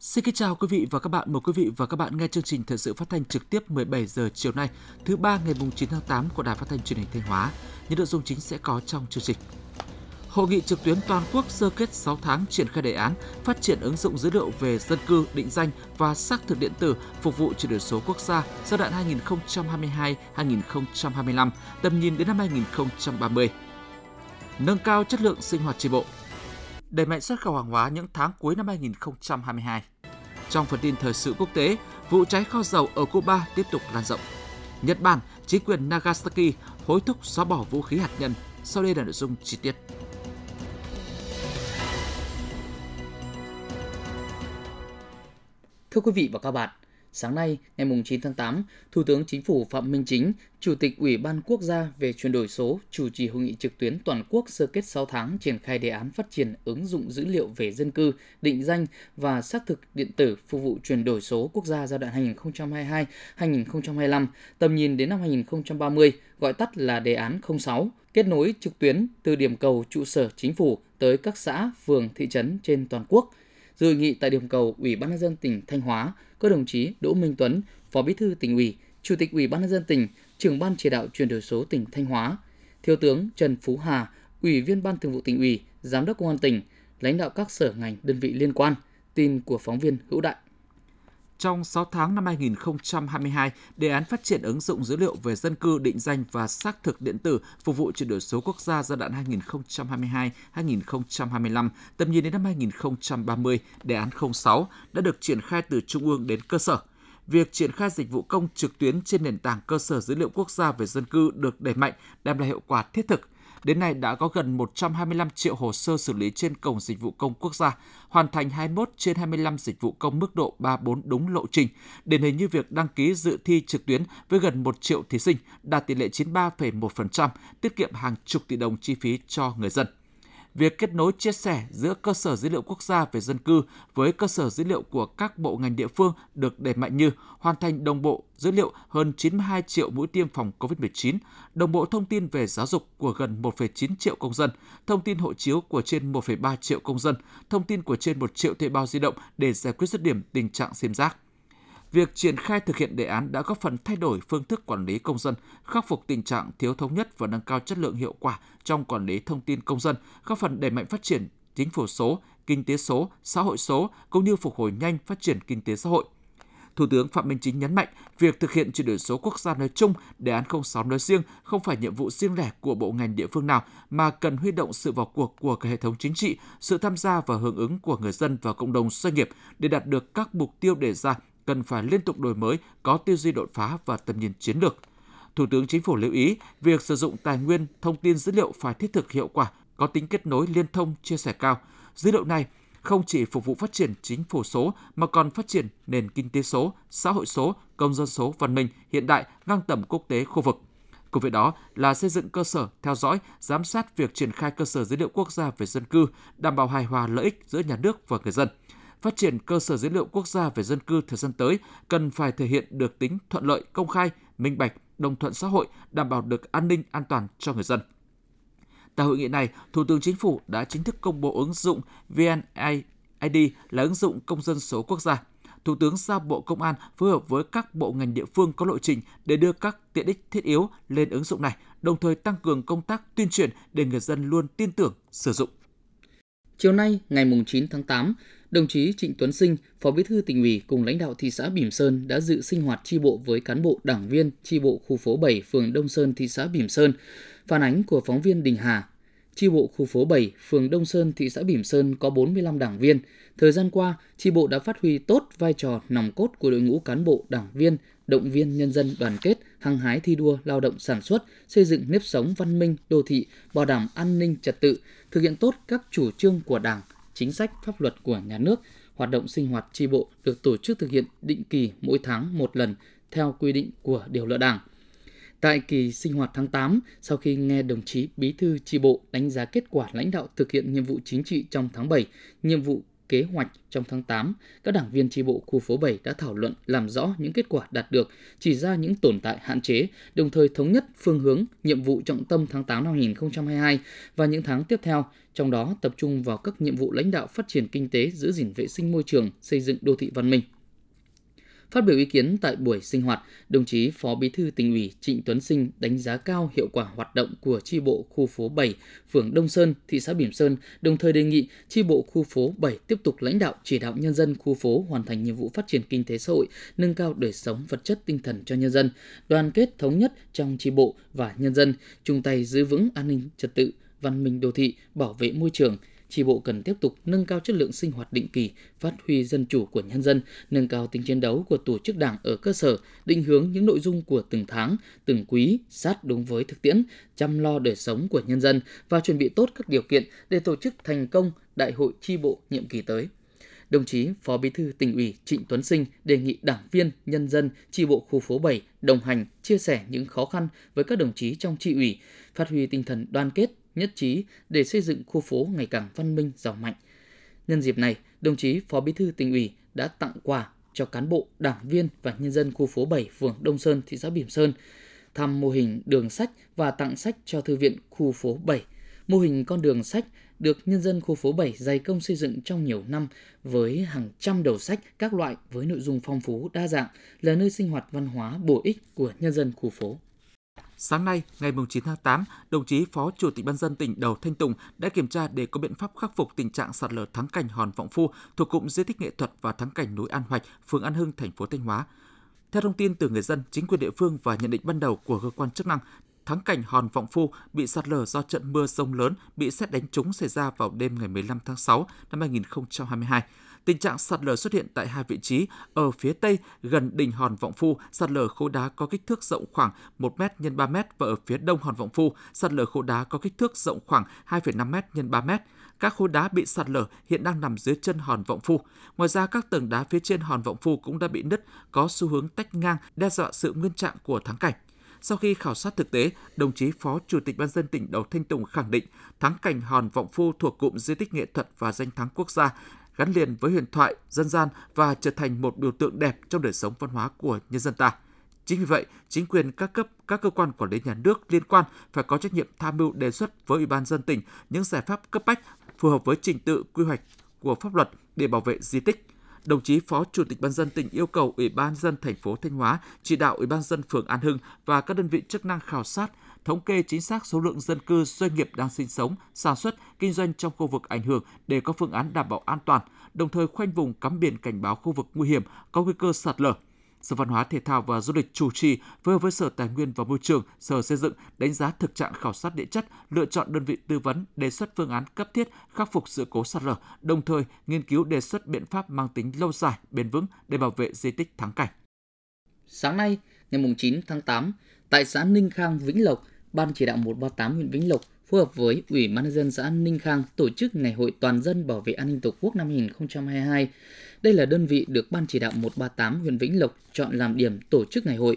Xin kính chào quý vị và các bạn. Mời quý vị và các bạn nghe chương trình thời sự phát thanh trực tiếp 17 giờ chiều nay, thứ ba ngày 9 tháng 8 của Đài Phát thanh Truyền hình Thanh Hóa. Những nội dung chính sẽ có trong chương trình. Hội nghị trực tuyến toàn quốc sơ kết 6 tháng triển khai đề án phát triển ứng dụng dữ liệu về dân cư, định danh và xác thực điện tử phục vụ chuyển đổi số quốc gia giai đoạn 2022-2025, tầm nhìn đến năm 2030. Nâng cao chất lượng sinh hoạt tri bộ. Đẩy mạnh xuất khẩu hàng hóa những tháng cuối năm 2022. Trong phần tin thời sự quốc tế, vụ cháy kho dầu ở Cuba tiếp tục lan rộng. Nhật Bản, chính quyền Nagasaki hối thúc xóa bỏ vũ khí hạt nhân. Sau đây là nội dung chi tiết. Thưa quý vị và các bạn, sáng nay, ngày 9 tháng 8, Thủ tướng Chính phủ Phạm Minh Chính, Chủ tịch Ủy ban Quốc gia về chuyển đổi số, chủ trì hội nghị trực tuyến toàn quốc sơ kết 6 tháng triển khai đề án phát triển ứng dụng dữ liệu về dân cư, định danh và xác thực điện tử phục vụ chuyển đổi số quốc gia giai đoạn 2022-2025, tầm nhìn đến năm 2030, gọi tắt là đề án 06, kết nối trực tuyến từ điểm cầu trụ sở chính phủ tới các xã, phường, thị trấn trên toàn quốc – Dự hội nghị tại điểm cầu Ủy ban nhân dân tỉnh Thanh Hóa có đồng chí Đỗ Minh Tuấn, Phó Bí thư tỉnh ủy, Chủ tịch Ủy ban nhân dân tỉnh, trưởng ban chỉ đạo chuyển đổi số tỉnh Thanh Hóa, Thiếu tướng Trần Phú Hà, Ủy viên Ban Thường vụ tỉnh ủy, Giám đốc Công an tỉnh, lãnh đạo các sở ngành đơn vị liên quan. Tin của phóng viên Hữu Đại. Trong 6 tháng năm 2022, đề án phát triển ứng dụng dữ liệu về dân cư định danh và xác thực điện tử phục vụ chuyển đổi số quốc gia giai đoạn 2022-2025, tầm nhìn đến năm 2030, đề án 06 đã được triển khai từ trung ương đến cơ sở. Việc triển khai dịch vụ công trực tuyến trên nền tảng cơ sở dữ liệu quốc gia về dân cư được đẩy mạnh, đem lại hiệu quả thiết thực, Đến nay đã có gần 125 triệu hồ sơ xử lý trên cổng dịch vụ công quốc gia, hoàn thành 21 trên 25 dịch vụ công mức độ 3-4 đúng lộ trình. Điển hình như việc đăng ký dự thi trực tuyến với gần 1 triệu thí sinh, đạt tỷ lệ 93,1%, tiết kiệm hàng chục tỷ đồng chi phí cho người dân việc kết nối chia sẻ giữa cơ sở dữ liệu quốc gia về dân cư với cơ sở dữ liệu của các bộ ngành địa phương được đẩy mạnh như hoàn thành đồng bộ dữ liệu hơn 92 triệu mũi tiêm phòng COVID-19, đồng bộ thông tin về giáo dục của gần 1,9 triệu công dân, thông tin hộ chiếu của trên 1,3 triệu công dân, thông tin của trên 1 triệu thuê bao di động để giải quyết dứt điểm tình trạng sim giác. Việc triển khai thực hiện đề án đã góp phần thay đổi phương thức quản lý công dân, khắc phục tình trạng thiếu thống nhất và nâng cao chất lượng hiệu quả trong quản lý thông tin công dân, góp phần đẩy mạnh phát triển chính phủ số, kinh tế số, xã hội số cũng như phục hồi nhanh phát triển kinh tế xã hội. Thủ tướng Phạm Minh Chính nhấn mạnh, việc thực hiện chuyển đổi số quốc gia nói chung, đề án 06 nói riêng không phải nhiệm vụ riêng lẻ của bộ ngành địa phương nào mà cần huy động sự vào cuộc của cả hệ thống chính trị, sự tham gia và hưởng ứng của người dân và cộng đồng doanh nghiệp để đạt được các mục tiêu đề ra cần phải liên tục đổi mới, có tư duy đột phá và tầm nhìn chiến lược. Thủ tướng Chính phủ lưu ý, việc sử dụng tài nguyên, thông tin dữ liệu phải thiết thực hiệu quả, có tính kết nối liên thông, chia sẻ cao. Dữ liệu này không chỉ phục vụ phát triển chính phủ số mà còn phát triển nền kinh tế số, xã hội số, công dân số văn minh hiện đại ngang tầm quốc tế khu vực. Cùng với đó là xây dựng cơ sở theo dõi, giám sát việc triển khai cơ sở dữ liệu quốc gia về dân cư, đảm bảo hài hòa lợi ích giữa nhà nước và người dân – phát triển cơ sở dữ liệu quốc gia về dân cư thời gian tới cần phải thể hiện được tính thuận lợi, công khai, minh bạch, đồng thuận xã hội, đảm bảo được an ninh an toàn cho người dân. Tại hội nghị này, Thủ tướng Chính phủ đã chính thức công bố ứng dụng VNID là ứng dụng công dân số quốc gia. Thủ tướng giao Bộ Công an phối hợp với các bộ ngành địa phương có lộ trình để đưa các tiện ích thiết yếu lên ứng dụng này, đồng thời tăng cường công tác tuyên truyền để người dân luôn tin tưởng sử dụng. Chiều nay, ngày 9 tháng 8, đồng chí Trịnh Tuấn Sinh, Phó Bí thư tỉnh ủy cùng lãnh đạo thị xã Bỉm Sơn đã dự sinh hoạt tri bộ với cán bộ đảng viên tri bộ khu phố 7 phường Đông Sơn thị xã Bỉm Sơn. Phản ánh của phóng viên Đình Hà. Tri bộ khu phố 7, phường Đông Sơn, thị xã Bỉm Sơn có 45 đảng viên. Thời gian qua, tri bộ đã phát huy tốt vai trò nòng cốt của đội ngũ cán bộ đảng viên, động viên nhân dân đoàn kết, hăng hái thi đua lao động sản xuất, xây dựng nếp sống văn minh, đô thị, bảo đảm an ninh trật tự, thực hiện tốt các chủ trương của Đảng, chính sách pháp luật của nhà nước, hoạt động sinh hoạt tri bộ được tổ chức thực hiện định kỳ mỗi tháng một lần theo quy định của điều lệ Đảng. Tại kỳ sinh hoạt tháng 8, sau khi nghe đồng chí Bí thư tri bộ đánh giá kết quả lãnh đạo thực hiện nhiệm vụ chính trị trong tháng 7, nhiệm vụ kế hoạch trong tháng 8, các đảng viên tri bộ khu phố 7 đã thảo luận làm rõ những kết quả đạt được, chỉ ra những tồn tại hạn chế, đồng thời thống nhất phương hướng, nhiệm vụ trọng tâm tháng 8 năm 2022 và những tháng tiếp theo, trong đó tập trung vào các nhiệm vụ lãnh đạo phát triển kinh tế, giữ gìn vệ sinh môi trường, xây dựng đô thị văn minh. Phát biểu ý kiến tại buổi sinh hoạt, đồng chí Phó Bí thư tỉnh ủy Trịnh Tuấn Sinh đánh giá cao hiệu quả hoạt động của chi bộ khu phố 7, phường Đông Sơn, thị xã Bỉm Sơn, đồng thời đề nghị chi bộ khu phố 7 tiếp tục lãnh đạo chỉ đạo nhân dân khu phố hoàn thành nhiệm vụ phát triển kinh tế xã hội, nâng cao đời sống vật chất tinh thần cho nhân dân, đoàn kết thống nhất trong chi bộ và nhân dân, chung tay giữ vững an ninh trật tự, văn minh đô thị, bảo vệ môi trường, tri bộ cần tiếp tục nâng cao chất lượng sinh hoạt định kỳ, phát huy dân chủ của nhân dân, nâng cao tính chiến đấu của tổ chức đảng ở cơ sở, định hướng những nội dung của từng tháng, từng quý sát đúng với thực tiễn, chăm lo đời sống của nhân dân và chuẩn bị tốt các điều kiện để tổ chức thành công đại hội tri bộ nhiệm kỳ tới. Đồng chí Phó Bí thư tỉnh ủy Trịnh Tuấn Sinh đề nghị đảng viên, nhân dân, tri bộ khu phố 7 đồng hành, chia sẻ những khó khăn với các đồng chí trong tri ủy, phát huy tinh thần đoàn kết, nhất trí để xây dựng khu phố ngày càng văn minh, giàu mạnh. Nhân dịp này, đồng chí Phó Bí thư tỉnh ủy đã tặng quà cho cán bộ, đảng viên và nhân dân khu phố 7 phường Đông Sơn, thị xã Bỉm Sơn, thăm mô hình đường sách và tặng sách cho thư viện khu phố 7. Mô hình con đường sách được nhân dân khu phố 7 dày công xây dựng trong nhiều năm với hàng trăm đầu sách các loại với nội dung phong phú đa dạng là nơi sinh hoạt văn hóa bổ ích của nhân dân khu phố. Sáng nay, ngày 9 tháng 8, đồng chí Phó Chủ tịch Ban dân tỉnh Đầu Thanh Tùng đã kiểm tra để có biện pháp khắc phục tình trạng sạt lở thắng cảnh Hòn Vọng Phu thuộc cụm di tích nghệ thuật và thắng cảnh núi An Hoạch, phường An Hưng, thành phố Thanh Hóa. Theo thông tin từ người dân, chính quyền địa phương và nhận định ban đầu của cơ quan chức năng, thắng cảnh Hòn Vọng Phu bị sạt lở do trận mưa sông lớn bị xét đánh trúng xảy ra vào đêm ngày 15 tháng 6 năm 2022. Tình trạng sạt lở xuất hiện tại hai vị trí ở phía tây gần đỉnh Hòn Vọng Phu, sạt lở khối đá có kích thước rộng khoảng 1 m x 3 m và ở phía đông Hòn Vọng Phu, sạt lở khối đá có kích thước rộng khoảng 2,5 m x 3 m. Các khối đá bị sạt lở hiện đang nằm dưới chân Hòn Vọng Phu. Ngoài ra, các tầng đá phía trên Hòn Vọng Phu cũng đã bị nứt, có xu hướng tách ngang, đe dọa sự nguyên trạng của thắng cảnh. Sau khi khảo sát thực tế, đồng chí Phó Chủ tịch Ban dân tỉnh Đầu Thanh Tùng khẳng định thắng cảnh Hòn Vọng Phu thuộc cụm di tích nghệ thuật và danh thắng quốc gia gắn liền với huyền thoại, dân gian và trở thành một biểu tượng đẹp trong đời sống văn hóa của nhân dân ta. Chính vì vậy, chính quyền các cấp, các cơ quan quản lý nhà nước liên quan phải có trách nhiệm tham mưu đề xuất với Ủy ban dân tỉnh những giải pháp cấp bách phù hợp với trình tự quy hoạch của pháp luật để bảo vệ di tích. Đồng chí Phó Chủ tịch Ban dân tỉnh yêu cầu Ủy ban dân thành phố Thanh Hóa chỉ đạo Ủy ban dân phường An Hưng và các đơn vị chức năng khảo sát, thống kê chính xác số lượng dân cư doanh nghiệp đang sinh sống, sản xuất, kinh doanh trong khu vực ảnh hưởng để có phương án đảm bảo an toàn, đồng thời khoanh vùng cắm biển cảnh báo khu vực nguy hiểm có nguy cơ sạt lở. Sở Văn hóa Thể thao và Du lịch chủ trì phối hợp với Sở Tài nguyên và Môi trường, Sở Xây dựng đánh giá thực trạng khảo sát địa chất, lựa chọn đơn vị tư vấn, đề xuất phương án cấp thiết khắc phục sự cố sạt lở, đồng thời nghiên cứu đề xuất biện pháp mang tính lâu dài, bền vững để bảo vệ di tích thắng cảnh. Sáng nay, ngày 9 tháng 8, tại xã Ninh Khang, Vĩnh Lộc, Ban chỉ đạo 138 huyện Vĩnh Lộc phối hợp với Ủy ban nhân dân xã Ninh Khang tổ chức Ngày hội toàn dân bảo vệ an ninh Tổ quốc năm 2022. Đây là đơn vị được Ban chỉ đạo 138 huyện Vĩnh Lộc chọn làm điểm tổ chức ngày hội.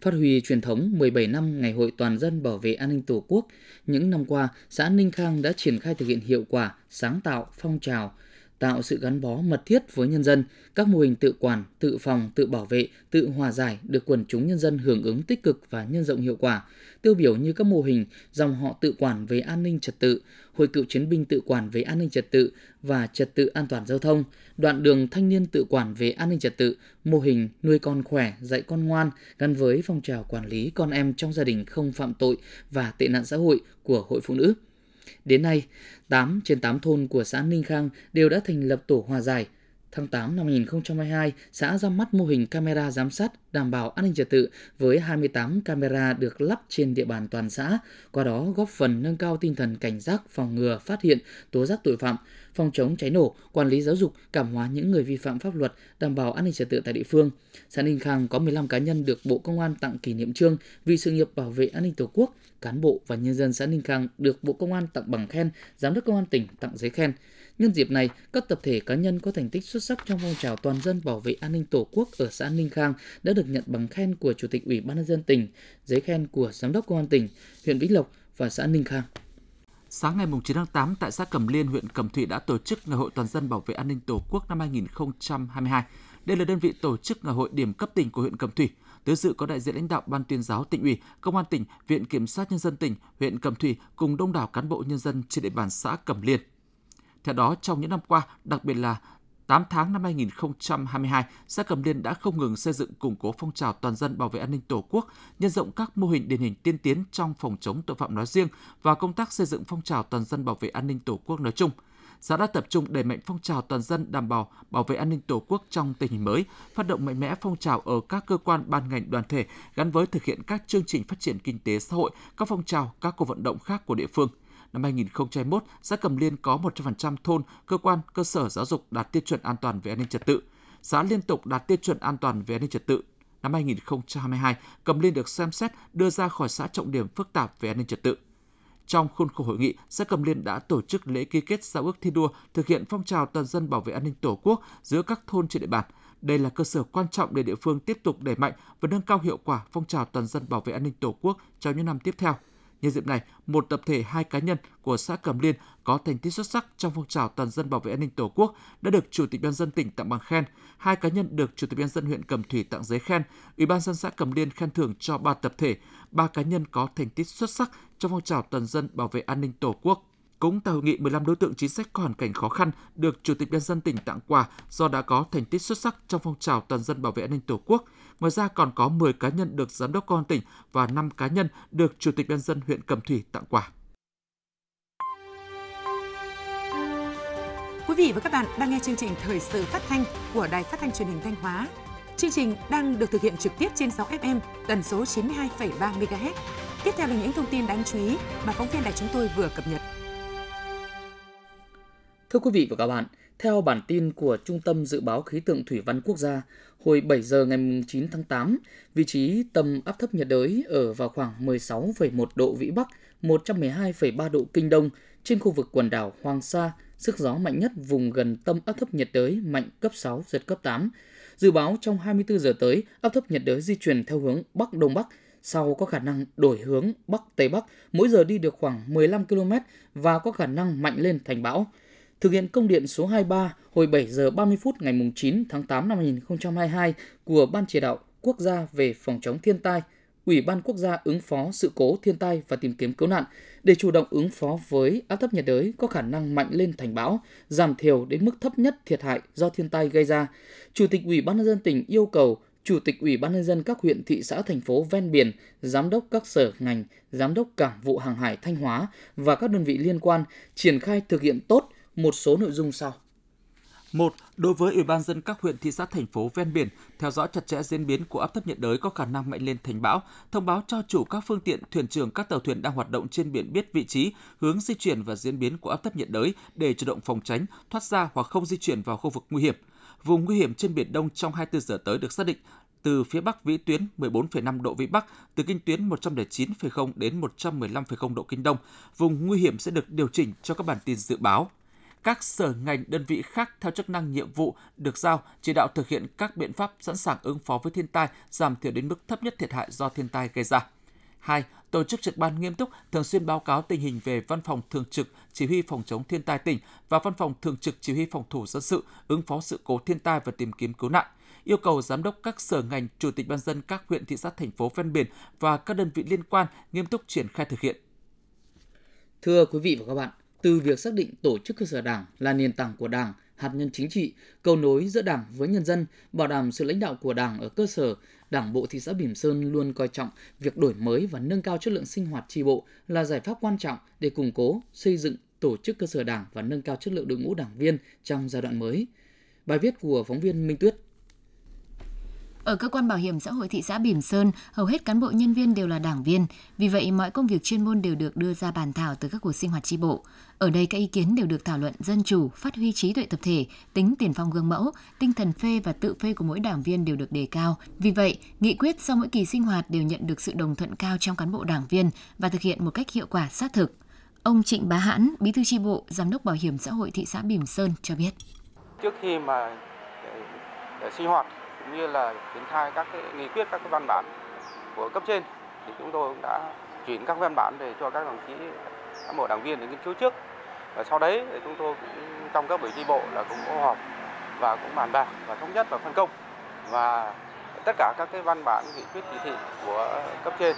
Phát huy truyền thống 17 năm Ngày hội toàn dân bảo vệ an ninh Tổ quốc, những năm qua, xã Ninh Khang đã triển khai thực hiện hiệu quả, sáng tạo, phong trào, tạo sự gắn bó mật thiết với nhân dân, các mô hình tự quản, tự phòng, tự bảo vệ, tự hòa giải được quần chúng nhân dân hưởng ứng tích cực và nhân rộng hiệu quả. Tiêu biểu như các mô hình dòng họ tự quản về an ninh trật tự, hội cựu chiến binh tự quản về an ninh trật tự và trật tự an toàn giao thông, đoạn đường thanh niên tự quản về an ninh trật tự, mô hình nuôi con khỏe, dạy con ngoan gắn với phong trào quản lý con em trong gia đình không phạm tội và tệ nạn xã hội của Hội Phụ Nữ. Đến nay, 8 trên 8 thôn của xã Ninh Khang đều đã thành lập tổ hòa giải. Tháng 8 năm 2022, xã ra mắt mô hình camera giám sát đảm bảo an ninh trật tự với 28 camera được lắp trên địa bàn toàn xã, qua đó góp phần nâng cao tinh thần cảnh giác, phòng ngừa, phát hiện, tố giác tội phạm, phòng chống cháy nổ, quản lý giáo dục, cảm hóa những người vi phạm pháp luật, đảm bảo an ninh trật tự tại địa phương. Xã Ninh Khang có 15 cá nhân được Bộ Công an tặng kỷ niệm trương vì sự nghiệp bảo vệ an ninh Tổ quốc, cán bộ và nhân dân xã Ninh Khang được Bộ Công an tặng bằng khen, Giám đốc Công an tỉnh tặng giấy khen. Nhân dịp này, các tập thể cá nhân có thành tích xuất sắc trong phong trào toàn dân bảo vệ an ninh Tổ quốc ở xã Ninh Khang đã được nhận bằng khen của Chủ tịch Ủy ban nhân dân tỉnh, giấy khen của Giám đốc Công an tỉnh, huyện Vĩnh Lộc và xã Ninh Khang. Sáng ngày 9 tháng 8 tại xã Cẩm Liên, huyện Cẩm Thủy đã tổ chức Ngày hội toàn dân bảo vệ an ninh Tổ quốc năm 2022. Đây là đơn vị tổ chức ngày hội điểm cấp tỉnh của huyện Cẩm Thủy. Tới dự có đại diện lãnh đạo Ban tuyên giáo tỉnh ủy, Công an tỉnh, Viện Kiểm sát Nhân dân tỉnh, huyện Cẩm Thủy cùng đông đảo cán bộ nhân dân trên địa bàn xã Cẩm Liên. Theo đó, trong những năm qua, đặc biệt là 8 tháng năm 2022, xã Cẩm Liên đã không ngừng xây dựng củng cố phong trào toàn dân bảo vệ an ninh Tổ quốc, nhân rộng các mô hình điển hình tiên tiến trong phòng chống tội phạm nói riêng và công tác xây dựng phong trào toàn dân bảo vệ an ninh Tổ quốc nói chung. Xã đã tập trung đẩy mạnh phong trào toàn dân đảm bảo bảo vệ an ninh Tổ quốc trong tình hình mới, phát động mạnh mẽ phong trào ở các cơ quan ban ngành đoàn thể gắn với thực hiện các chương trình phát triển kinh tế xã hội, các phong trào, các cuộc vận động khác của địa phương – năm 2021, xã Cầm Liên có 100% thôn, cơ quan, cơ sở giáo dục đạt tiêu chuẩn an toàn về an ninh trật tự. Xã liên tục đạt tiêu chuẩn an toàn về an ninh trật tự. Năm 2022, Cầm Liên được xem xét đưa ra khỏi xã trọng điểm phức tạp về an ninh trật tự. Trong khuôn khổ hội nghị, xã Cầm Liên đã tổ chức lễ ký kết giao ước thi đua thực hiện phong trào toàn dân bảo vệ an ninh Tổ quốc giữa các thôn trên địa bàn. Đây là cơ sở quan trọng để địa phương tiếp tục đẩy mạnh và nâng cao hiệu quả phong trào toàn dân bảo vệ an ninh Tổ quốc trong những năm tiếp theo. Nhân dịp này, một tập thể hai cá nhân của xã Cẩm Liên có thành tích xuất sắc trong phong trào toàn dân bảo vệ an ninh Tổ quốc đã được Chủ tịch Ban dân tỉnh tặng bằng khen. Hai cá nhân được Chủ tịch Ban dân huyện Cẩm Thủy tặng giấy khen. Ủy ban dân xã Cẩm Liên khen thưởng cho ba tập thể, ba cá nhân có thành tích xuất sắc trong phong trào toàn dân bảo vệ an ninh Tổ quốc. Cũng tại hội nghị 15 đối tượng chính sách có hoàn cảnh khó khăn được Chủ tịch nhân dân tỉnh tặng quà do đã có thành tích xuất sắc trong phong trào toàn dân bảo vệ an ninh Tổ quốc. Ngoài ra còn có 10 cá nhân được Giám đốc Công an tỉnh và 5 cá nhân được Chủ tịch nhân dân huyện cầm Thủy tặng quà. Quý vị và các bạn đang nghe chương trình Thời sự phát thanh của Đài Phát thanh Truyền hình Thanh Hóa. Chương trình đang được thực hiện trực tiếp trên 6 FM tần số 92,3 MHz. Tiếp theo là những thông tin đáng chú ý mà phóng viên đài chúng tôi vừa cập nhật. Thưa quý vị và các bạn, theo bản tin của Trung tâm Dự báo Khí tượng Thủy văn Quốc gia, hồi 7 giờ ngày 9 tháng 8, vị trí tâm áp thấp nhiệt đới ở vào khoảng 16,1 độ Vĩ Bắc, 112,3 độ Kinh Đông trên khu vực quần đảo Hoàng Sa, sức gió mạnh nhất vùng gần tâm áp thấp nhiệt đới mạnh cấp 6, giật cấp 8. Dự báo trong 24 giờ tới, áp thấp nhiệt đới di chuyển theo hướng Bắc Đông Bắc, sau có khả năng đổi hướng Bắc Tây Bắc, mỗi giờ đi được khoảng 15 km và có khả năng mạnh lên thành bão thực hiện công điện số 23 hồi 7 giờ 30 phút ngày 9 tháng 8 năm 2022 của Ban chỉ đạo quốc gia về phòng chống thiên tai, Ủy ban quốc gia ứng phó sự cố thiên tai và tìm kiếm cứu nạn để chủ động ứng phó với áp thấp nhiệt đới có khả năng mạnh lên thành bão, giảm thiểu đến mức thấp nhất thiệt hại do thiên tai gây ra. Chủ tịch Ủy ban nhân dân tỉnh yêu cầu Chủ tịch Ủy ban nhân dân các huyện, thị xã, thành phố ven biển, giám đốc các sở ngành, giám đốc cảng vụ hàng hải Thanh Hóa và các đơn vị liên quan triển khai thực hiện tốt một số nội dung sau. một Đối với Ủy ban dân các huyện, thị xã, thành phố ven biển, theo dõi chặt chẽ diễn biến của áp thấp nhiệt đới có khả năng mạnh lên thành bão, thông báo cho chủ các phương tiện, thuyền trưởng các tàu thuyền đang hoạt động trên biển biết vị trí, hướng di chuyển và diễn biến của áp thấp nhiệt đới để chủ động phòng tránh, thoát ra hoặc không di chuyển vào khu vực nguy hiểm. Vùng nguy hiểm trên Biển Đông trong 24 giờ tới được xác định từ phía Bắc vĩ tuyến 14,5 độ vĩ Bắc, từ kinh tuyến 109,0 đến 115,0 độ kinh Đông. Vùng nguy hiểm sẽ được điều chỉnh cho các bản tin dự báo các sở ngành đơn vị khác theo chức năng nhiệm vụ được giao chỉ đạo thực hiện các biện pháp sẵn sàng ứng phó với thiên tai, giảm thiểu đến mức thấp nhất thiệt hại do thiên tai gây ra. 2. Tổ chức trực ban nghiêm túc, thường xuyên báo cáo tình hình về Văn phòng Thường trực Chỉ huy Phòng chống thiên tai tỉnh và Văn phòng Thường trực Chỉ huy Phòng thủ dân sự ứng phó sự cố thiên tai và tìm kiếm cứu nạn yêu cầu giám đốc các sở ngành, chủ tịch ban dân các huyện thị xã thành phố ven biển và các đơn vị liên quan nghiêm túc triển khai thực hiện. Thưa quý vị và các bạn, từ việc xác định tổ chức cơ sở đảng là nền tảng của đảng, hạt nhân chính trị, cầu nối giữa đảng với nhân dân, bảo đảm sự lãnh đạo của đảng ở cơ sở, Đảng bộ thị xã Bỉm Sơn luôn coi trọng việc đổi mới và nâng cao chất lượng sinh hoạt tri bộ là giải pháp quan trọng để củng cố, xây dựng tổ chức cơ sở đảng và nâng cao chất lượng đội ngũ đảng viên trong giai đoạn mới. Bài viết của phóng viên Minh Tuyết ở cơ quan bảo hiểm xã hội thị xã Bỉm Sơn, hầu hết cán bộ nhân viên đều là đảng viên, vì vậy mọi công việc chuyên môn đều được đưa ra bàn thảo từ các cuộc sinh hoạt tri bộ. Ở đây các ý kiến đều được thảo luận dân chủ, phát huy trí tuệ tập thể, tính tiền phong gương mẫu, tinh thần phê và tự phê của mỗi đảng viên đều được đề cao. Vì vậy, nghị quyết sau mỗi kỳ sinh hoạt đều nhận được sự đồng thuận cao trong cán bộ đảng viên và thực hiện một cách hiệu quả sát thực. Ông Trịnh Bá Hãn, Bí thư tri bộ, Giám đốc Bảo hiểm xã hội thị xã Bỉm Sơn cho biết. Trước khi mà để, để sinh hoạt cũng như là triển khai các cái nghị quyết, các cái văn bản của cấp trên, thì chúng tôi cũng đã chuyển các văn bản để cho các đồng chí, cán bộ đảng viên để nghiên cứu trước và sau đấy thì chúng tôi cũng trong các buổi chi bộ là cũng có họp và cũng bàn bạc và thống nhất và phân công và tất cả các cái văn bản, nghị quyết, chỉ thị của cấp trên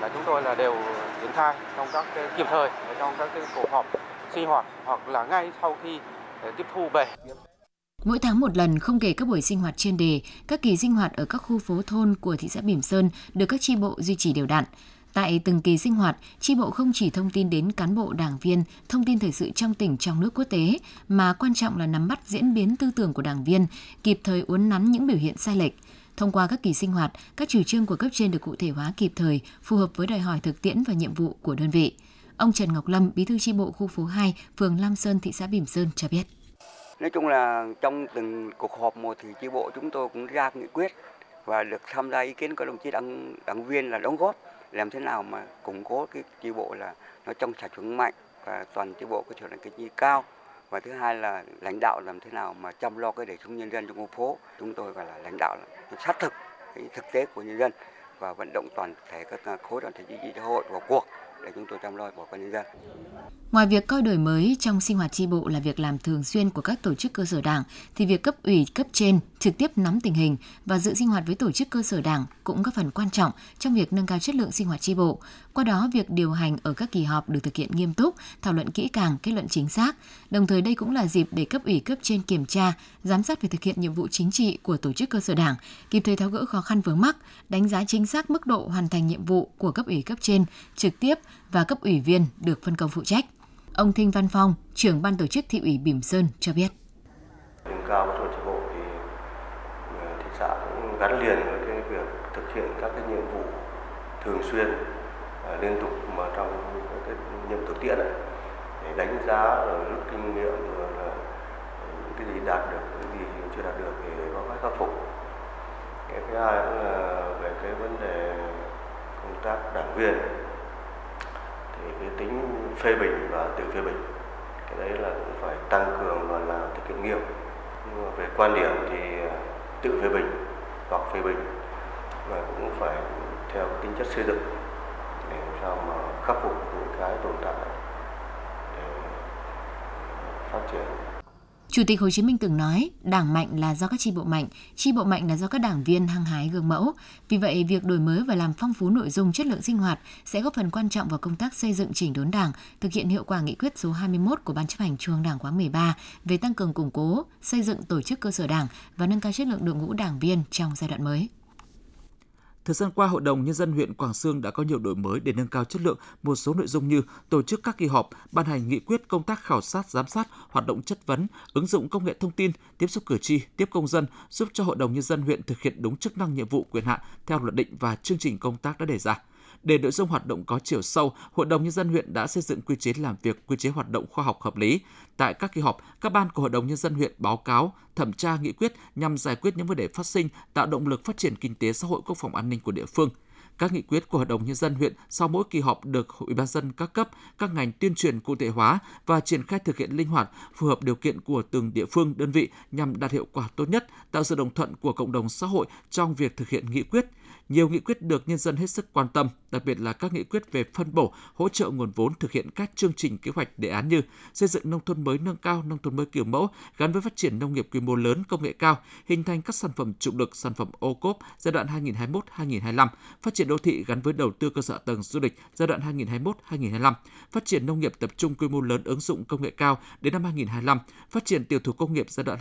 là chúng tôi là đều triển khai trong các cái, kịp thời trong các cái cuộc họp, sinh hoạt hoặc là ngay sau khi ờ, tiếp thu về. Mỗi tháng một lần không kể các buổi sinh hoạt chuyên đề, các kỳ sinh hoạt ở các khu phố thôn của thị xã Bỉm Sơn được các tri bộ duy trì đều đặn. Tại từng kỳ sinh hoạt, tri bộ không chỉ thông tin đến cán bộ đảng viên, thông tin thời sự trong tỉnh trong nước quốc tế, mà quan trọng là nắm bắt diễn biến tư tưởng của đảng viên, kịp thời uốn nắn những biểu hiện sai lệch. Thông qua các kỳ sinh hoạt, các chủ trương của cấp trên được cụ thể hóa kịp thời, phù hợp với đòi hỏi thực tiễn và nhiệm vụ của đơn vị. Ông Trần Ngọc Lâm, Bí thư tri bộ khu phố 2, phường Lam Sơn, thị xã Bỉm Sơn cho biết. Nói chung là trong từng cuộc họp một thì chi bộ chúng tôi cũng ra nghị quyết và được tham gia ý kiến của đồng chí đảng đảng viên là đóng góp. Làm thế nào mà củng cố cái chi bộ là nó trong sạch vững mạnh và toàn chi bộ có trở thành cái chi cao. Và thứ hai là lãnh đạo làm thế nào mà chăm lo cái đời sống nhân dân trong khu phố. Chúng tôi gọi là lãnh đạo là sát thực cái thực tế của nhân dân và vận động toàn thể các khối đoàn thể chính trị xã hội vào cuộc để chúng tôi chăm lo bà con nhân dân. Ngoài việc coi đổi mới trong sinh hoạt tri bộ là việc làm thường xuyên của các tổ chức cơ sở đảng, thì việc cấp ủy cấp trên trực tiếp nắm tình hình và dự sinh hoạt với tổ chức cơ sở đảng cũng góp phần quan trọng trong việc nâng cao chất lượng sinh hoạt tri bộ. Qua đó, việc điều hành ở các kỳ họp được thực hiện nghiêm túc, thảo luận kỹ càng, kết luận chính xác. Đồng thời đây cũng là dịp để cấp ủy cấp trên kiểm tra, giám sát việc thực hiện nhiệm vụ chính trị của tổ chức cơ sở đảng, kịp thời tháo gỡ khó khăn vướng mắc, đánh giá chính xác mức độ hoàn thành nhiệm vụ của cấp ủy cấp trên trực tiếp và cấp ủy viên được phân công phụ trách. Ông Thinh Văn Phong, trưởng ban tổ chức thị ủy Bỉm Sơn cho biết. Nâng cao tổ chức bộ thì ờ, thị xã cũng gắn liền với cái việc thực hiện các cái nhiệm vụ thường xuyên ờ, liên tục mà trong cái nhiệm thực tiễn ấy, để đánh giá rồi rút kinh nghiệm rồi là ờ, những cái gì đạt được cái gì chưa đạt được thì có phải khắc phục cái thứ hai cũng là về cái vấn đề công tác đảng viên cái tính phê bình và tự phê bình. Cái đấy là cũng phải tăng cường và là thực hiện nghiêm. Nhưng mà về quan điểm thì à, tự phê bình hoặc phê bình và cũng phải theo tính chất xây dựng để làm sao mà khắc phục những cái tồn tại để phát triển Chủ tịch Hồ Chí Minh từng nói, đảng mạnh là do các chi bộ mạnh, chi bộ mạnh là do các đảng viên hăng hái gương mẫu. Vì vậy, việc đổi mới và làm phong phú nội dung chất lượng sinh hoạt sẽ góp phần quan trọng vào công tác xây dựng chỉnh đốn đảng, thực hiện hiệu quả nghị quyết số 21 của Ban chấp hành Trung ương Đảng khóa 13 về tăng cường củng cố, xây dựng tổ chức cơ sở đảng và nâng cao chất lượng đội ngũ đảng viên trong giai đoạn mới. Thời gian qua, Hội đồng Nhân dân huyện Quảng Sương đã có nhiều đổi mới để nâng cao chất lượng một số nội dung như tổ chức các kỳ họp, ban hành nghị quyết công tác khảo sát, giám sát, hoạt động chất vấn, ứng dụng công nghệ thông tin, tiếp xúc cử tri, tiếp công dân, giúp cho Hội đồng Nhân dân huyện thực hiện đúng chức năng nhiệm vụ quyền hạn theo luật định và chương trình công tác đã đề ra. Để nội dung hoạt động có chiều sâu, Hội đồng Nhân dân huyện đã xây dựng quy chế làm việc, quy chế hoạt động khoa học hợp lý. Tại các kỳ họp, các ban của Hội đồng Nhân dân huyện báo cáo, thẩm tra nghị quyết nhằm giải quyết những vấn đề phát sinh, tạo động lực phát triển kinh tế xã hội quốc phòng an ninh của địa phương – các nghị quyết của Hội đồng Nhân dân huyện sau mỗi kỳ họp được Hội ban dân các cấp, các ngành tuyên truyền cụ thể hóa và triển khai thực hiện linh hoạt, phù hợp điều kiện của từng địa phương, đơn vị nhằm đạt hiệu quả tốt nhất, tạo sự đồng thuận của cộng đồng xã hội trong việc thực hiện nghị quyết, nhiều nghị quyết được nhân dân hết sức quan tâm, đặc biệt là các nghị quyết về phân bổ, hỗ trợ nguồn vốn thực hiện các chương trình kế hoạch đề án như xây dựng nông thôn mới nâng cao, nông thôn mới kiểu mẫu gắn với phát triển nông nghiệp quy mô lớn, công nghệ cao, hình thành các sản phẩm trụ lực, sản phẩm ô cốp giai đoạn 2021-2025, phát triển đô thị gắn với đầu tư cơ sở tầng du lịch giai đoạn 2021-2025, phát triển nông nghiệp tập trung quy mô lớn ứng dụng công nghệ cao đến năm 2025, phát triển tiểu thủ công nghiệp giai đoạn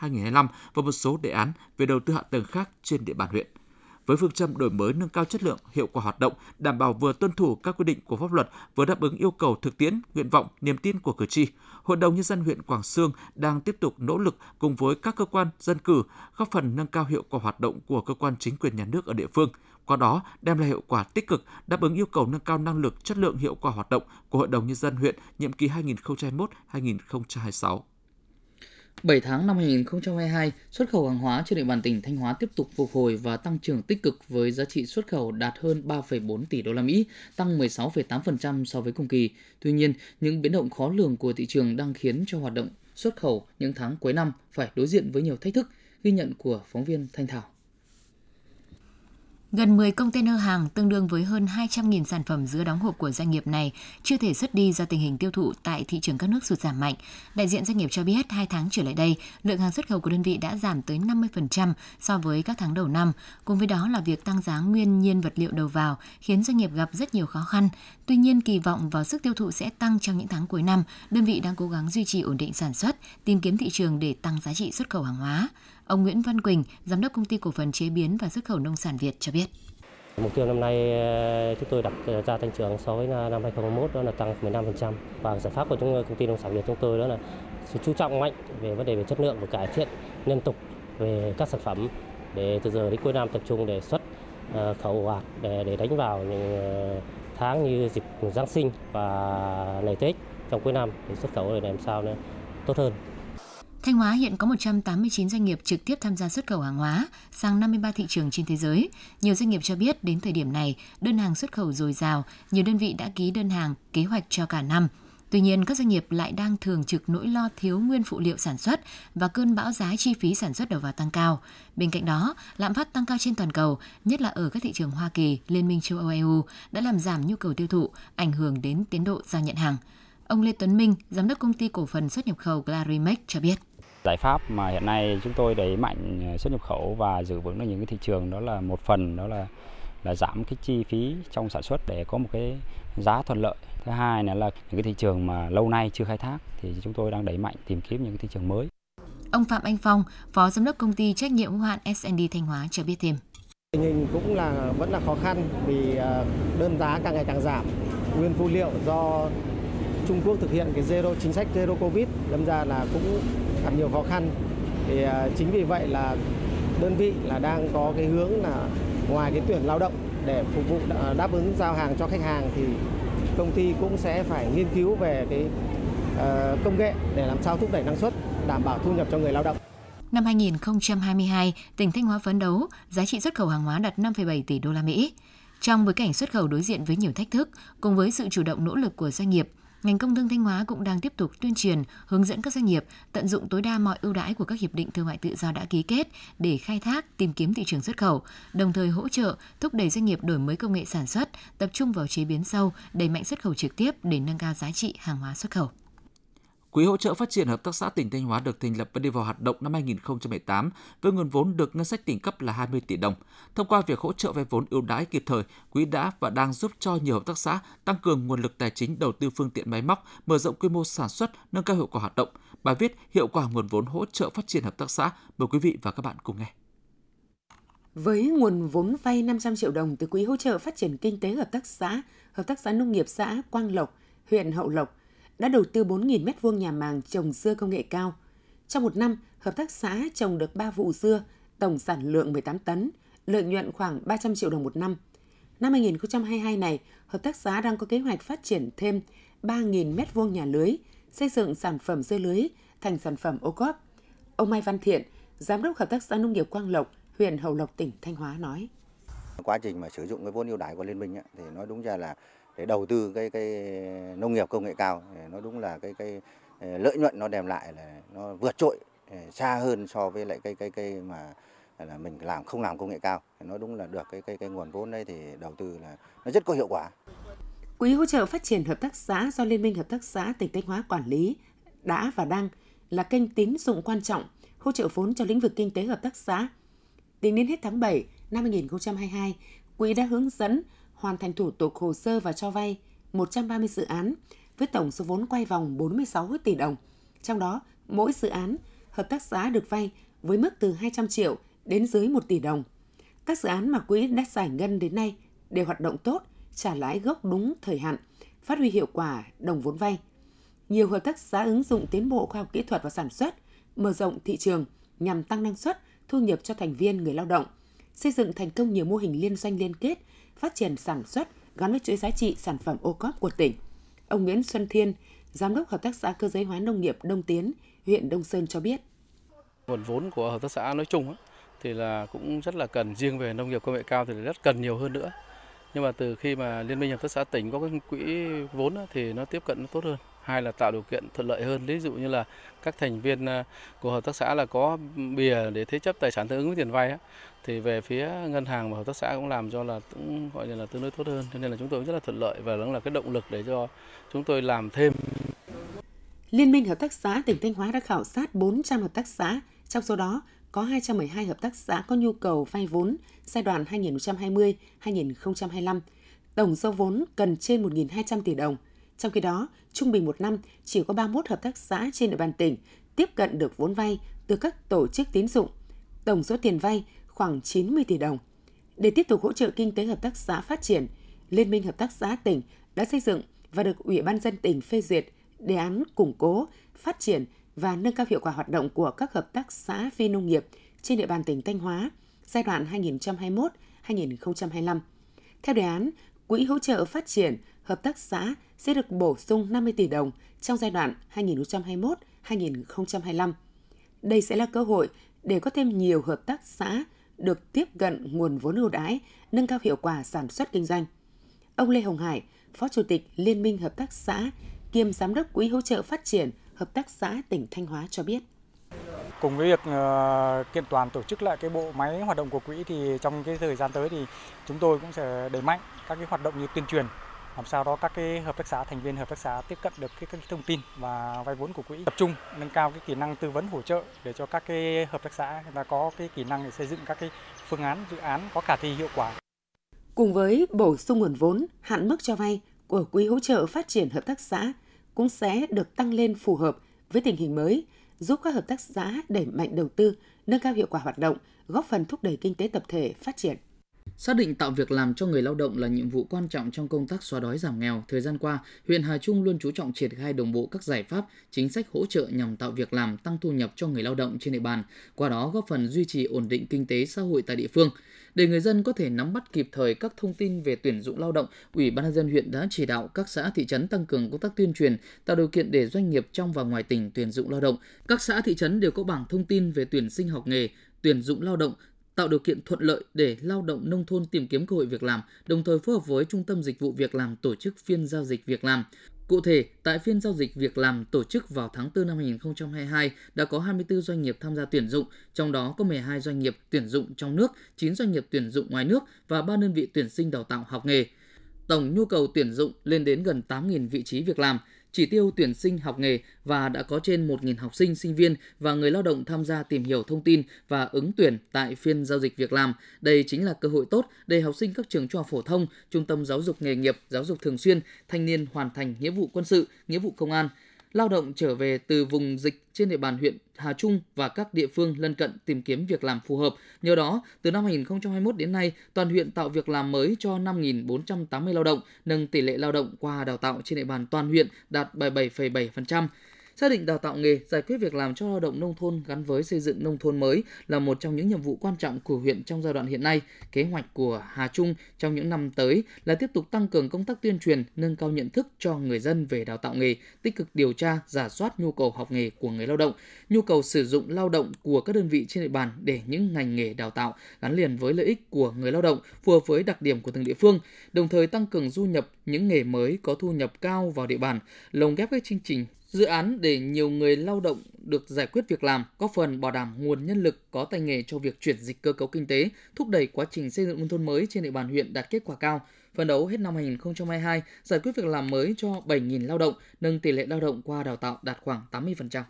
2021-2025 và một số đề án về đầu tư hạ tầng khác trên địa bàn huyện với phương châm đổi mới nâng cao chất lượng, hiệu quả hoạt động, đảm bảo vừa tuân thủ các quy định của pháp luật, vừa đáp ứng yêu cầu thực tiễn, nguyện vọng, niềm tin của cử tri. Hội đồng nhân dân huyện Quảng Sương đang tiếp tục nỗ lực cùng với các cơ quan dân cử góp phần nâng cao hiệu quả hoạt động của cơ quan chính quyền nhà nước ở địa phương, qua đó đem lại hiệu quả tích cực, đáp ứng yêu cầu nâng cao năng lực, chất lượng hiệu quả hoạt động của Hội đồng nhân dân huyện nhiệm kỳ 2021-2026. 7 tháng năm 2022, xuất khẩu hàng hóa trên địa bàn tỉnh Thanh Hóa tiếp tục phục hồi và tăng trưởng tích cực với giá trị xuất khẩu đạt hơn 3,4 tỷ đô la Mỹ, tăng 16,8% so với cùng kỳ. Tuy nhiên, những biến động khó lường của thị trường đang khiến cho hoạt động xuất khẩu những tháng cuối năm phải đối diện với nhiều thách thức, ghi nhận của phóng viên Thanh Thảo. Gần 10 container hàng tương đương với hơn 200.000 sản phẩm dứa đóng hộp của doanh nghiệp này chưa thể xuất đi do tình hình tiêu thụ tại thị trường các nước sụt giảm mạnh. Đại diện doanh nghiệp cho biết hai tháng trở lại đây, lượng hàng xuất khẩu của đơn vị đã giảm tới 50% so với các tháng đầu năm. Cùng với đó là việc tăng giá nguyên nhiên vật liệu đầu vào khiến doanh nghiệp gặp rất nhiều khó khăn. Tuy nhiên, kỳ vọng vào sức tiêu thụ sẽ tăng trong những tháng cuối năm. Đơn vị đang cố gắng duy trì ổn định sản xuất, tìm kiếm thị trường để tăng giá trị xuất khẩu hàng hóa. Ông Nguyễn Văn Quỳnh, giám đốc công ty cổ phần chế biến và xuất khẩu nông sản Việt cho biết. Mục tiêu năm nay ờ, chúng tôi đặt ờ, ra tăng trưởng so với ờ, năm 2021 đó là tăng 15% và giải pháp của chúng công ty nông sản Việt chúng tôi đó là sự chú trọng mạnh về vấn đề về chất lượng và cải thiện liên tục về các sản phẩm để từ giờ đến cuối năm tập trung để xuất khẩu hoạt để, để đánh vào những tháng như dịp Giáng sinh và ngày Tết trong cuối năm để xuất khẩu để làm sao nó tốt hơn. Thanh Hóa hiện có 189 doanh nghiệp trực tiếp tham gia xuất khẩu hàng hóa sang 53 thị trường trên thế giới. Nhiều doanh nghiệp cho biết đến thời điểm này, đơn hàng xuất khẩu dồi dào, nhiều đơn vị đã ký đơn hàng kế hoạch cho cả năm. Tuy nhiên, các doanh nghiệp lại đang thường trực nỗi lo thiếu nguyên phụ liệu sản xuất và cơn bão giá chi phí sản xuất đầu vào tăng cao. Bên cạnh đó, lạm phát tăng cao trên toàn cầu, nhất là ở các thị trường Hoa Kỳ, Liên minh châu Âu EU, đã làm giảm nhu cầu tiêu thụ, ảnh hưởng đến tiến độ giao nhận hàng. Ông Lê Tuấn Minh, giám đốc công ty cổ phần xuất nhập khẩu Clarimex cho biết. Giải pháp mà hiện nay chúng tôi đẩy mạnh xuất nhập khẩu và giữ vững được những cái thị trường đó là một phần đó là là giảm cái chi phí trong sản xuất để có một cái giá thuận lợi. Thứ hai là, là những cái thị trường mà lâu nay chưa khai thác thì chúng tôi đang đẩy mạnh tìm kiếm những cái thị trường mới. Ông Phạm Anh Phong, Phó Giám đốc Công ty Trách nhiệm hữu hạn S&D Thanh Hóa cho biết thêm. Tình hình cũng là vẫn là khó khăn vì à, đơn giá càng ngày càng giảm. Nguyên phụ liệu do Trung Quốc thực hiện cái zero chính sách zero covid đâm ra là cũng gặp nhiều khó khăn. Thì à, chính vì vậy là đơn vị là đang có cái hướng là ngoài cái tuyển lao động để phục vụ à, đáp ứng giao hàng cho khách hàng thì công ty cũng sẽ phải nghiên cứu về cái à, công nghệ để làm sao thúc đẩy năng suất, đảm bảo thu nhập cho người lao động. Năm 2022, tỉnh Thanh Hóa phấn đấu giá trị xuất khẩu hàng hóa đạt 5,7 tỷ đô la Mỹ. Trong bối cảnh xuất khẩu đối diện với nhiều thách thức, cùng với sự chủ động nỗ lực của doanh nghiệp, ngành công thương Thanh Hóa cũng đang tiếp tục tuyên truyền, hướng dẫn các doanh nghiệp tận dụng tối đa mọi ưu đãi của các hiệp định thương mại tự do đã ký kết để khai thác, tìm kiếm thị trường xuất khẩu, đồng thời hỗ trợ thúc đẩy doanh nghiệp đổi mới công nghệ sản xuất, tập trung vào chế biến sâu, đẩy mạnh xuất khẩu trực tiếp để nâng cao giá trị hàng hóa xuất khẩu. Quỹ hỗ trợ phát triển hợp tác xã tỉnh Thanh Hóa được thành lập và đi vào hoạt động năm 2018 với nguồn vốn được ngân sách tỉnh cấp là 20 tỷ đồng. Thông qua việc hỗ trợ vay vốn ưu đãi kịp thời, quỹ đã và đang giúp cho nhiều hợp tác xã tăng cường nguồn lực tài chính đầu tư phương tiện máy móc, mở rộng quy mô sản xuất, nâng cao hiệu quả hoạt động. Bài viết hiệu quả nguồn vốn hỗ trợ phát triển hợp tác xã mời quý vị và các bạn cùng nghe. Với nguồn vốn vay 500 triệu đồng từ Quỹ hỗ trợ phát triển kinh tế hợp tác xã, Hợp tác xã nông nghiệp xã Quang Lộc, huyện Hậu Lộc, đã đầu tư 4.000 m2 nhà màng trồng dưa công nghệ cao. Trong một năm, hợp tác xã trồng được 3 vụ dưa, tổng sản lượng 18 tấn, lợi nhuận khoảng 300 triệu đồng một năm. Năm 2022 này, hợp tác xã đang có kế hoạch phát triển thêm 3.000 m2 nhà lưới, xây dựng sản phẩm dưa lưới thành sản phẩm ô cóp. Ông Mai Văn Thiện, Giám đốc Hợp tác xã Nông nghiệp Quang Lộc, huyện Hậu Lộc, tỉnh Thanh Hóa nói. Quá trình mà sử dụng cái vốn ưu đãi của Liên minh ấy, thì nói đúng ra là để đầu tư cái cái nông nghiệp công nghệ cao nó đúng là cái cái ờ, lợi nhuận nó đem lại là nó vượt trội ờ, xa hơn so với lại cái cái cái mà là mình làm không làm công nghệ cao nó đúng là được cái cái cái nguồn vốn đấy thì đầu tư là nó rất có hiệu quả. Quỹ hỗ trợ phát triển hợp tác xã do Liên minh Hợp tác xã tỉnh Thanh Hóa quản lý đã và đang là kênh tín dụng quan trọng hỗ trợ vốn cho lĩnh vực kinh tế hợp tác xã. Tính đến hết tháng 7 năm 2022, quỹ đã hướng dẫn hoàn thành thủ tục hồ sơ và cho vay 130 dự án với tổng số vốn quay vòng 46 tỷ đồng. Trong đó, mỗi dự án, hợp tác xã được vay với mức từ 200 triệu đến dưới 1 tỷ đồng. Các dự án mà quỹ đã giải ngân đến nay đều hoạt động tốt, trả lãi gốc đúng thời hạn, phát huy hiệu quả đồng vốn vay. Nhiều hợp tác xã ứng dụng tiến bộ khoa học kỹ thuật và sản xuất, mở rộng thị trường nhằm tăng năng suất, thu nhập cho thành viên người lao động, xây dựng thành công nhiều mô hình liên doanh liên kết phát triển sản xuất gắn với chuỗi giá trị sản phẩm ô cóp của tỉnh. Ông Nguyễn Xuân Thiên, Giám đốc Hợp tác xã Cơ giới hóa nông nghiệp Đông Tiến, huyện Đông Sơn cho biết. Nguồn vốn của hợp tác xã nói chung thì là cũng rất là cần riêng về nông nghiệp công nghệ cao thì rất cần nhiều hơn nữa. Nhưng mà từ khi mà Liên minh Hợp tác xã tỉnh có cái quỹ vốn thì nó tiếp cận nó tốt hơn. hai là tạo điều kiện thuận lợi hơn ví dụ như là các thành viên à, của hợp tác xã là có bìa để thế chấp tài sản tương ứng với tiền vay thì về phía ngân hàng và hợp tác xã cũng làm cho là cũng gọi là tương đối tốt hơn cho nên là chúng tôi rất là thuận lợi và đó là cái động lực để cho chúng tôi làm thêm Liên minh Hợp tác xã tỉnh Thanh Hóa đã khảo sát 400 hợp tác xã, trong số đó có 212 hợp tác xã có nhu cầu vay vốn giai đoạn 2020-2025. Tổng số vốn cần trên 1.200 tỷ đồng. Trong khi đó, trung bình một năm chỉ có 31 hợp tác xã trên địa bàn tỉnh tiếp cận được vốn vay từ các tổ chức tín dụng. Tổng số tiền vay khoảng 90 tỷ đồng. Để tiếp tục hỗ trợ kinh tế hợp tác xã phát triển, Liên minh Hợp tác xã tỉnh đã xây dựng và được Ủy ban dân tỉnh phê duyệt đề án củng cố, phát triển và nâng cao hiệu quả hoạt động của các hợp tác xã phi nông nghiệp trên địa bàn tỉnh Thanh Hóa giai đoạn 2021-2025. Theo đề án, Quỹ hỗ trợ phát triển hợp tác xã sẽ được bổ sung 50 tỷ đồng trong giai đoạn 2021-2025. Đây sẽ là cơ hội để có thêm nhiều hợp tác xã được tiếp cận nguồn vốn ưu đãi, nâng cao hiệu quả sản xuất kinh doanh. Ông Lê Hồng Hải, Phó Chủ tịch Liên minh Hợp tác xã, kiêm Giám đốc Quỹ hỗ trợ phát triển Hợp tác xã tỉnh Thanh Hóa cho biết. Cùng với việc uh, kiện toàn tổ chức lại cái bộ máy hoạt động của quỹ thì trong cái thời gian tới thì chúng tôi cũng sẽ đẩy mạnh các cái hoạt động như tuyên truyền làm sao đó các cái hợp tác xã thành viên hợp tác xã tiếp cận được cái, cái thông tin và vay vốn của quỹ tập trung nâng cao cái kỹ năng tư vấn hỗ trợ để cho các cái hợp tác xã người ta có cái kỹ năng để xây dựng các cái phương án dự án có khả thi hiệu quả. Cùng với bổ sung nguồn vốn, hạn mức cho vay của quỹ hỗ trợ phát triển hợp tác xã cũng sẽ được tăng lên phù hợp với tình hình mới, giúp các hợp tác xã đẩy mạnh đầu tư, nâng cao hiệu quả hoạt động, góp phần thúc đẩy kinh tế tập thể phát triển. Xác định tạo việc làm cho người lao động là nhiệm vụ quan trọng trong công tác xóa đói giảm nghèo, thời gian qua, huyện Hà Trung luôn chú trọng triển khai đồng bộ các giải pháp, chính sách hỗ trợ nhằm tạo việc làm, tăng thu nhập cho người lao động trên địa bàn, qua đó góp phần duy trì ổn định kinh tế xã hội tại địa phương. Để người dân có thể nắm bắt kịp thời các thông tin về tuyển dụng lao động, Ủy ban nhân dân huyện đã chỉ đạo các xã thị trấn tăng cường công tác tuyên truyền, tạo điều kiện để doanh nghiệp trong và ngoài tỉnh tuyển dụng lao động. Các xã thị trấn đều có bảng thông tin về tuyển sinh học nghề, tuyển dụng lao động, tạo điều kiện thuận lợi để lao động nông thôn tìm kiếm cơ hội việc làm, đồng thời phối hợp với Trung tâm Dịch vụ Việc làm tổ chức phiên giao dịch việc làm. Cụ thể, tại phiên giao dịch việc làm tổ chức vào tháng 4 năm 2022 đã có 24 doanh nghiệp tham gia tuyển dụng, trong đó có 12 doanh nghiệp tuyển dụng trong nước, 9 doanh nghiệp tuyển dụng ngoài nước và 3 đơn vị tuyển sinh đào tạo học nghề. Tổng nhu cầu tuyển dụng lên đến gần 8.000 vị trí việc làm, chỉ tiêu tuyển sinh học nghề và đã có trên 1.000 học sinh, sinh viên và người lao động tham gia tìm hiểu thông tin và ứng tuyển tại phiên giao dịch việc làm. Đây chính là cơ hội tốt để học sinh các trường trung học phổ thông, trung tâm giáo dục nghề nghiệp, giáo dục thường xuyên, thanh niên hoàn thành nghĩa vụ quân sự, nghĩa vụ công an, lao động trở về từ vùng dịch trên địa bàn huyện Hà Trung và các địa phương lân cận tìm kiếm việc làm phù hợp. Nhờ đó, từ năm 2021 đến nay, toàn huyện tạo việc làm mới cho 5.480 lao động, nâng tỷ lệ lao động qua đào tạo trên địa bàn toàn huyện đạt 77,7%. Xác định đào tạo nghề, giải quyết việc làm cho lao động nông thôn gắn với xây dựng nông thôn mới là một trong những nhiệm vụ quan trọng của huyện trong giai đoạn hiện nay. Kế hoạch của Hà Trung trong những năm tới là tiếp tục tăng cường công tác tuyên truyền, nâng cao nhận thức cho người dân về đào tạo nghề, tích cực điều tra, giả soát nhu cầu học nghề của người lao động, nhu cầu sử dụng lao động của các đơn vị trên địa bàn để những ngành nghề đào tạo gắn liền với lợi ích của người lao động, phù hợp với đặc điểm của từng địa phương, đồng thời tăng cường du nhập những nghề mới có thu nhập cao vào địa bàn, lồng ghép các chương trình Dự án để nhiều người lao động được giải quyết việc làm, góp phần bảo đảm nguồn nhân lực có tay nghề cho việc chuyển dịch cơ cấu kinh tế, thúc đẩy quá trình xây dựng nông thôn mới trên địa bàn huyện đạt kết quả cao. Phấn đấu hết năm 2022, giải quyết việc làm mới cho 7.000 lao động, nâng tỷ lệ lao động qua đào tạo đạt khoảng 80%.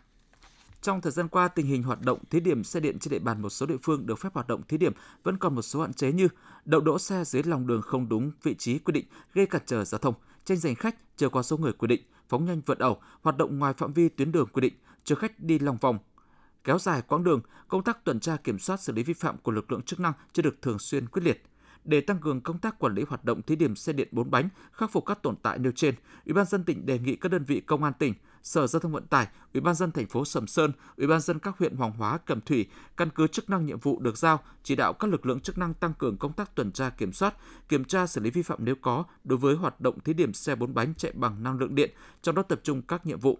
Trong thời gian qua, tình hình hoạt động thí điểm xe điện trên địa bàn một số địa phương được phép hoạt động thí điểm vẫn còn một số hạn chế như đậu đỗ xe dưới lòng đường không đúng vị trí quy định gây cản trở giao thông, tranh giành khách chờ qua số người quy định, phóng nhanh vượt ẩu, hoạt động ngoài phạm vi tuyến đường quy định, chờ khách đi lòng vòng, kéo dài quãng đường, công tác tuần tra kiểm soát xử lý vi phạm của lực lượng chức năng chưa được thường xuyên quyết liệt. Để tăng cường công tác quản lý hoạt động thí điểm xe điện 4 bánh, khắc phục các tồn tại nêu trên, Ủy ban dân tỉnh đề nghị các đơn vị công an tỉnh, Sở Giao thông Vận tải, Ủy ban dân thành phố Sầm Sơn, Ủy ban dân các huyện Hoàng Hóa, Cẩm Thủy căn cứ chức năng nhiệm vụ được giao, chỉ đạo các lực lượng chức năng tăng cường công tác tuần tra kiểm soát, kiểm tra xử lý vi phạm nếu có đối với hoạt động thí điểm xe 4 bánh chạy bằng năng lượng điện, trong đó tập trung các nhiệm vụ.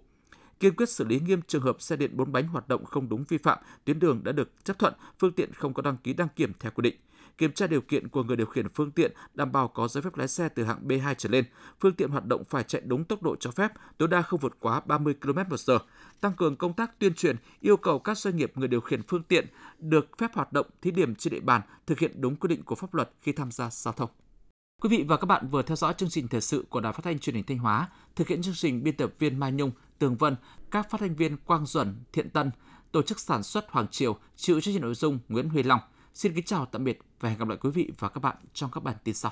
Kiên quyết xử lý nghiêm trường hợp xe điện bốn bánh hoạt động không đúng vi phạm, tuyến đường đã được chấp thuận, phương tiện không có đăng ký đăng kiểm theo quy định kiểm tra điều kiện của người điều khiển phương tiện đảm bảo có giấy phép lái xe từ hạng B2 trở lên, phương tiện hoạt động phải chạy đúng tốc độ cho phép, tối đa không vượt quá 30 km/h. Tăng cường công tác tuyên truyền, yêu cầu các doanh nghiệp người điều khiển phương tiện được phép hoạt động thí điểm trên địa bàn thực hiện đúng quy định của pháp luật khi tham gia giao thông. Quý vị và các bạn vừa theo dõi chương trình thời sự của Đài Phát thanh Truyền hình Thanh Hóa, thực hiện chương trình biên tập viên Mai Nhung, Tường Vân, các phát thanh viên Quang Duẩn, Thiện Tân, tổ chức sản xuất Hoàng Triều, chịu trách nhiệm nội dung Nguyễn Huy Long. Xin kính chào tạm biệt và hẹn gặp lại quý vị và các bạn trong các bản tin sau.